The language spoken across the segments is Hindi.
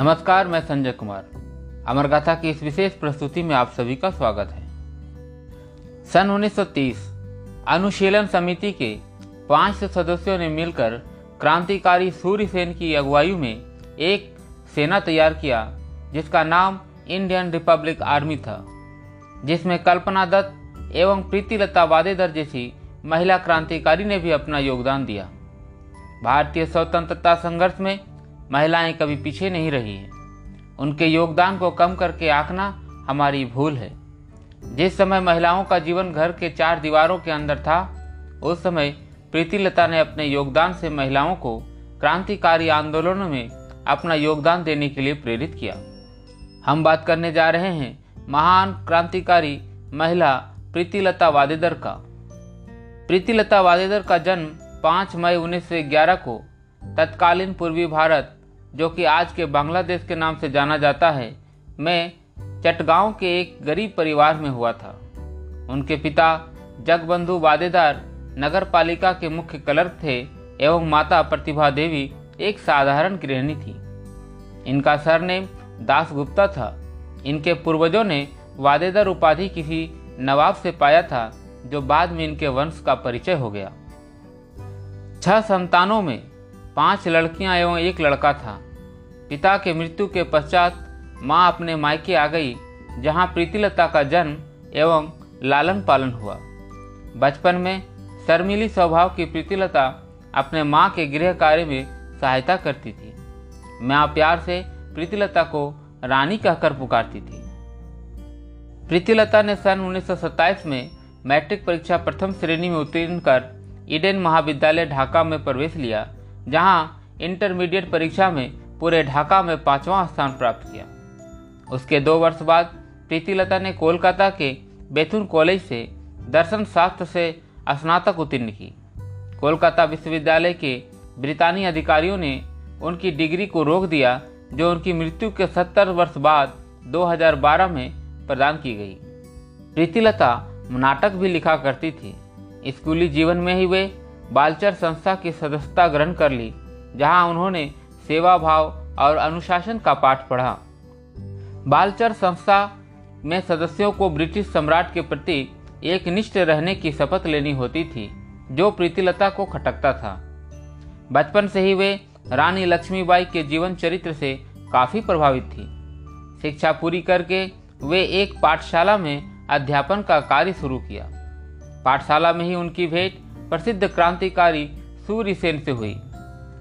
नमस्कार, मैं संजय कुमार। अमरगाथा की इस विशेष प्रस्तुति में आप सभी का स्वागत है। सन 1930 अनुशीलन समिति के पाँच सदस्यों ने मिलकर क्रांतिकारी सूर्य सेन की अगुवाई में एक सेना तैयार किया, जिसका नाम इंडियन रिपब्लिक आर्मी था। जिसमें कल्पना दत्त एवं प्रीतिलता वादेदर जैसी महिला क्रांतिकारी ने भी अपना योगदान दिया। भारतीय स्वतंत्रता संघर्ष में महिलाएँ कभी पीछे नहीं रही हैं। उनके योगदान को कम करके आंकना हमारी भूल है। जिस समय महिलाओं का जीवन घर के चार दीवारों के अंदर था, उस समय प्रीतिलता ने अपने योगदान से महिलाओं को क्रांतिकारी आंदोलनों में अपना योगदान देने के लिए प्रेरित किया। हम बात करने जा रहे हैं महान क्रांतिकारी महिला प्रीतिलता वादेदर का। प्रीतिलता वादेदर का जन्म 5 मई 1911 को तत्कालीन पूर्वी भारत जो कि आज के बांग्लादेश के नाम से जाना जाता है, में चटगांव के एक गरीब परिवार में हुआ था। उनके पिता जगबंधु वादेदार नगर पालिका के मुख्य क्लर्क थे एवं माता प्रतिभा देवी एक साधारण गृहिणी थी। इनका सरनेम दास गुप्ता था। इनके पूर्वजों ने वादेदार उपाधि किसी नवाब से पाया था, जो बाद में इनके वंश का परिचय हो गया। छह संतानों में पाँच लड़कियाँ एवं एक लड़का था। पिता के मृत्यु के पश्चात माँ अपने मायके आ गई, जहाँ प्रीतिलता का जन्म एवं लालन पालन हुआ। बचपन में शर्मिली स्वभाव की प्रीतिलता अपने माँ के गृह कार्य में सहायता करती थी। माँ प्यार से प्रीतिलता को रानी कहकर पुकारती थी। प्रीतिलता ने सन 1927 में मैट्रिक परीक्षा प्रथम श्रेणी में उत्तीर्ण कर ईडेन महाविद्यालय ढाका में प्रवेश लिया। जहाँ इंटरमीडिएट परीक्षा में पूरे ढाका में पांचवा स्थान प्राप्त किया। उसके दो वर्ष बाद प्रीतिलता ने कोलकाता के बेथुन कॉलेज से दर्शन शास्त्र से स्नातक उत्तीर्ण की। कोलकाता विश्वविद्यालय के ब्रितानी अधिकारियों ने उनकी डिग्री को रोक दिया, जो उनकी मृत्यु के 70 वर्ष बाद 2012 में प्रदान की गई। प्रीतिलता नाटक भी लिखा करती थी। स्कूली जीवन में ही वे बालचर संस्था की सदस्यता ग्रहण कर ली, जहाँ उन्होंने सेवा भाव और अनुशासन का पाठ पढ़ा। बालचर संस्था में सदस्यों को ब्रिटिश सम्राट के प्रति एक निष्ठ रहने की शपथ लेनी होती थी, जो प्रीतिलता को खटकता था। बचपन से ही वे रानी लक्ष्मीबाई के जीवन चरित्र से काफ़ी प्रभावित थी। शिक्षा पूरी करके वे एक पाठशाला में अध्यापन का कार्य शुरू किया। पाठशाला में ही उनकी भेंट प्रसिद्ध क्रांतिकारी सूर्य सेन से हुई।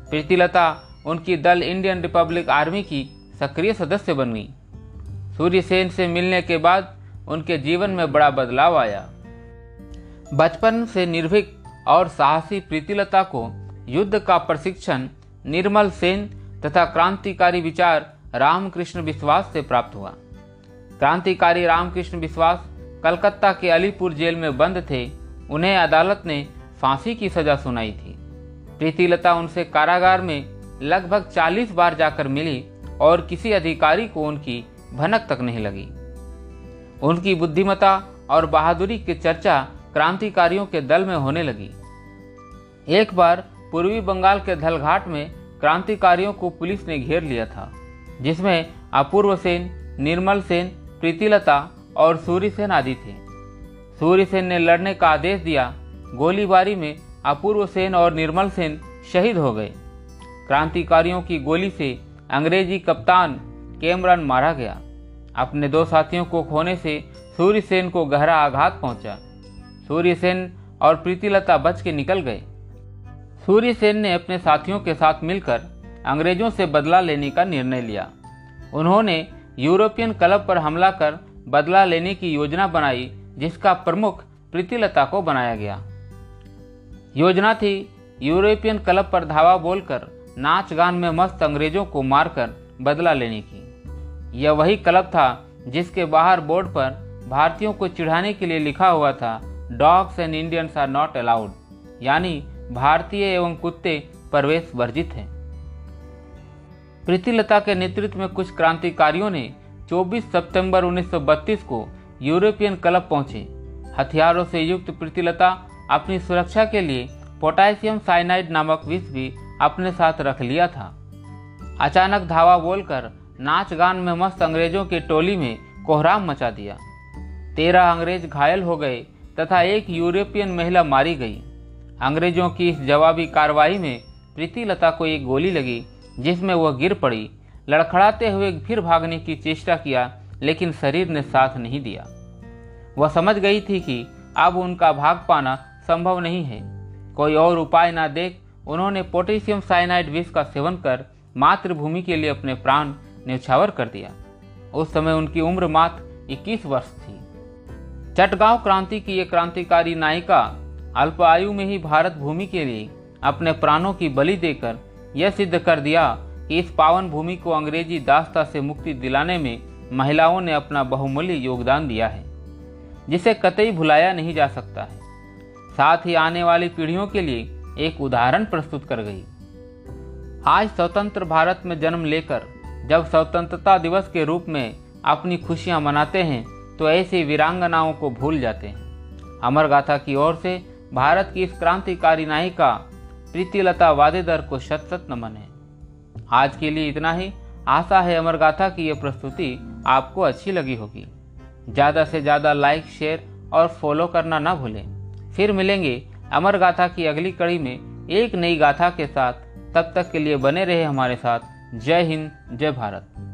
प्रीतिलता उनकी दल इंडियन रिपब्लिक आर्मी की सक्रिय सदस्य बन। गई सूर्य सेन से मिलने के बाद उनके जीवन में बड़ा बदलाव आया। बचपन से निर्भीक और साहसी प्रीतिलता को युद्ध का प्रशिक्षण निर्मल सेन तथा क्रांतिकारी विचार रामकृष्ण विश्वास से प्राप्त हुआ। क्रांतिकारी रामकृष्ण विश्वास कलकत्ता के अलीपुर जेल में बंद थे। उन्हें अदालत ने फांसी की सजा सुनाई थी। प्रीतिलता उनसे कारागार में लगभग 40 बार जाकर मिली और किसी अधिकारी को उनकी भनक तक नहीं लगी। उनकी बुद्धिमता और बहादुरी की चर्चा क्रांतिकारियों के दल में होने लगी। एक बार पूर्वी बंगाल के धलघाट में क्रांतिकारियों को पुलिस ने घेर लिया था, जिसमें अपूर्व सेन, निर्मल सेन, प्रीतिलता और सूर्य सेन आदि थे। सूर्य सेन ने लड़ने का आदेश दिया गोलीबारी में अपूर्व सेन और निर्मल सेन शहीद हो गए। क्रांतिकारियों की गोली से अंग्रेज़ी कप्तान केमरन मारा गया। अपने दो साथियों को खोने से सूर्य सेन को गहरा आघात पहुँचा। सूर्य सेन और प्रीतिलता बच के निकल गए। सूर्य सेन ने अपने साथियों के साथ मिलकर अंग्रेज़ों से बदला लेने का निर्णय लिया। उन्होंने यूरोपियन क्लब पर हमला कर बदला लेने की योजना बनाई, जिसका प्रमुख प्रीतिलता को बनाया गया। योजना थी। यूरोपियन क्लब पर धावा बोलकर, नाच गान में मस्त अंग्रेज़ों को मारकर बदला लेने की। यह वही क्लब था जिसके बाहर बोर्ड पर भारतीयों को चिढ़ाने के लिए लिखा हुआ था dogs and Indians are not allowed यानी भारतीय एवं कुत्ते प्रवेश वर्जित हैं। प्रीतिलता के नेतृत्व में कुछ क्रांतिकारियों ने 24 सितंबर 1932 को यूरोपियन क्लब पहुँचे। हथियारों से युक्त प्रीतिलता अपनी सुरक्षा के लिए पोटासियम साइनाइड नामक विष भी अपने साथ रख लिया था। अचानक धावा बोलकर नाच गान में मस्त अंग्रेज़ों की टोली में कोहराम मचा दिया। तेरह अंग्रेज़ घायल हो गए तथा एक यूरोपियन महिला मारी गई। अंग्रेज़ों की इस जवाबी कार्रवाई में प्रीति लता को एक गोली लगी, जिसमें वह गिर पड़ी। लड़खड़ाते हुए फिर भागने की चेष्टा किया, लेकिन शरीर ने साथ नहीं दिया। वह समझ गई थी कि अब उनका भाग पाना संभव नहीं है। कोई और उपाय ना देख उन्होंने पोटेशियम साइनाइड विष का सेवन कर मातृभूमि के लिए अपने प्राण न्यौछावर कर दिया। उस समय उनकी उम्र मात्र 21 वर्ष थी। चटगांव क्रांति की एक क्रांतिकारी नायिका अल्प आयु में ही भारत भूमि के लिए अपने प्राणों की बलि देकर यह सिद्ध कर दिया कि इस पावन भूमि को अंग्रेज़ी दास्ता से मुक्ति दिलाने में महिलाओं ने अपना बहुमूल्य योगदान दिया है, जिसे कतई भुलाया नहीं जा सकता है। साथ ही आने वाली पीढ़ियों के लिए एक उदाहरण प्रस्तुत कर गई। आज स्वतंत्र भारत में जन्म लेकर, जब स्वतंत्रता दिवस के रूप में अपनी खुशियाँ मनाते हैं तो ऐसी वीरांगनाओं को भूल जाते हैं। अमर गाथा की ओर से भारत की इस क्रांतिकारी नायिका प्रीतिलता वादेदर को शत शत नमन है। आज के लिए इतना ही। आशा है अमर गाथा की यह प्रस्तुति आपको अच्छी लगी होगी। ज़्यादा से ज़्यादा लाइक, शेयर और फॉलो करना ना भूलें। फिर मिलेंगे अमर गाथा की अगली कड़ी में एक नई गाथा के साथ। तब तक के लिए बने रहे हमारे साथ। जय हिंद, जय भारत।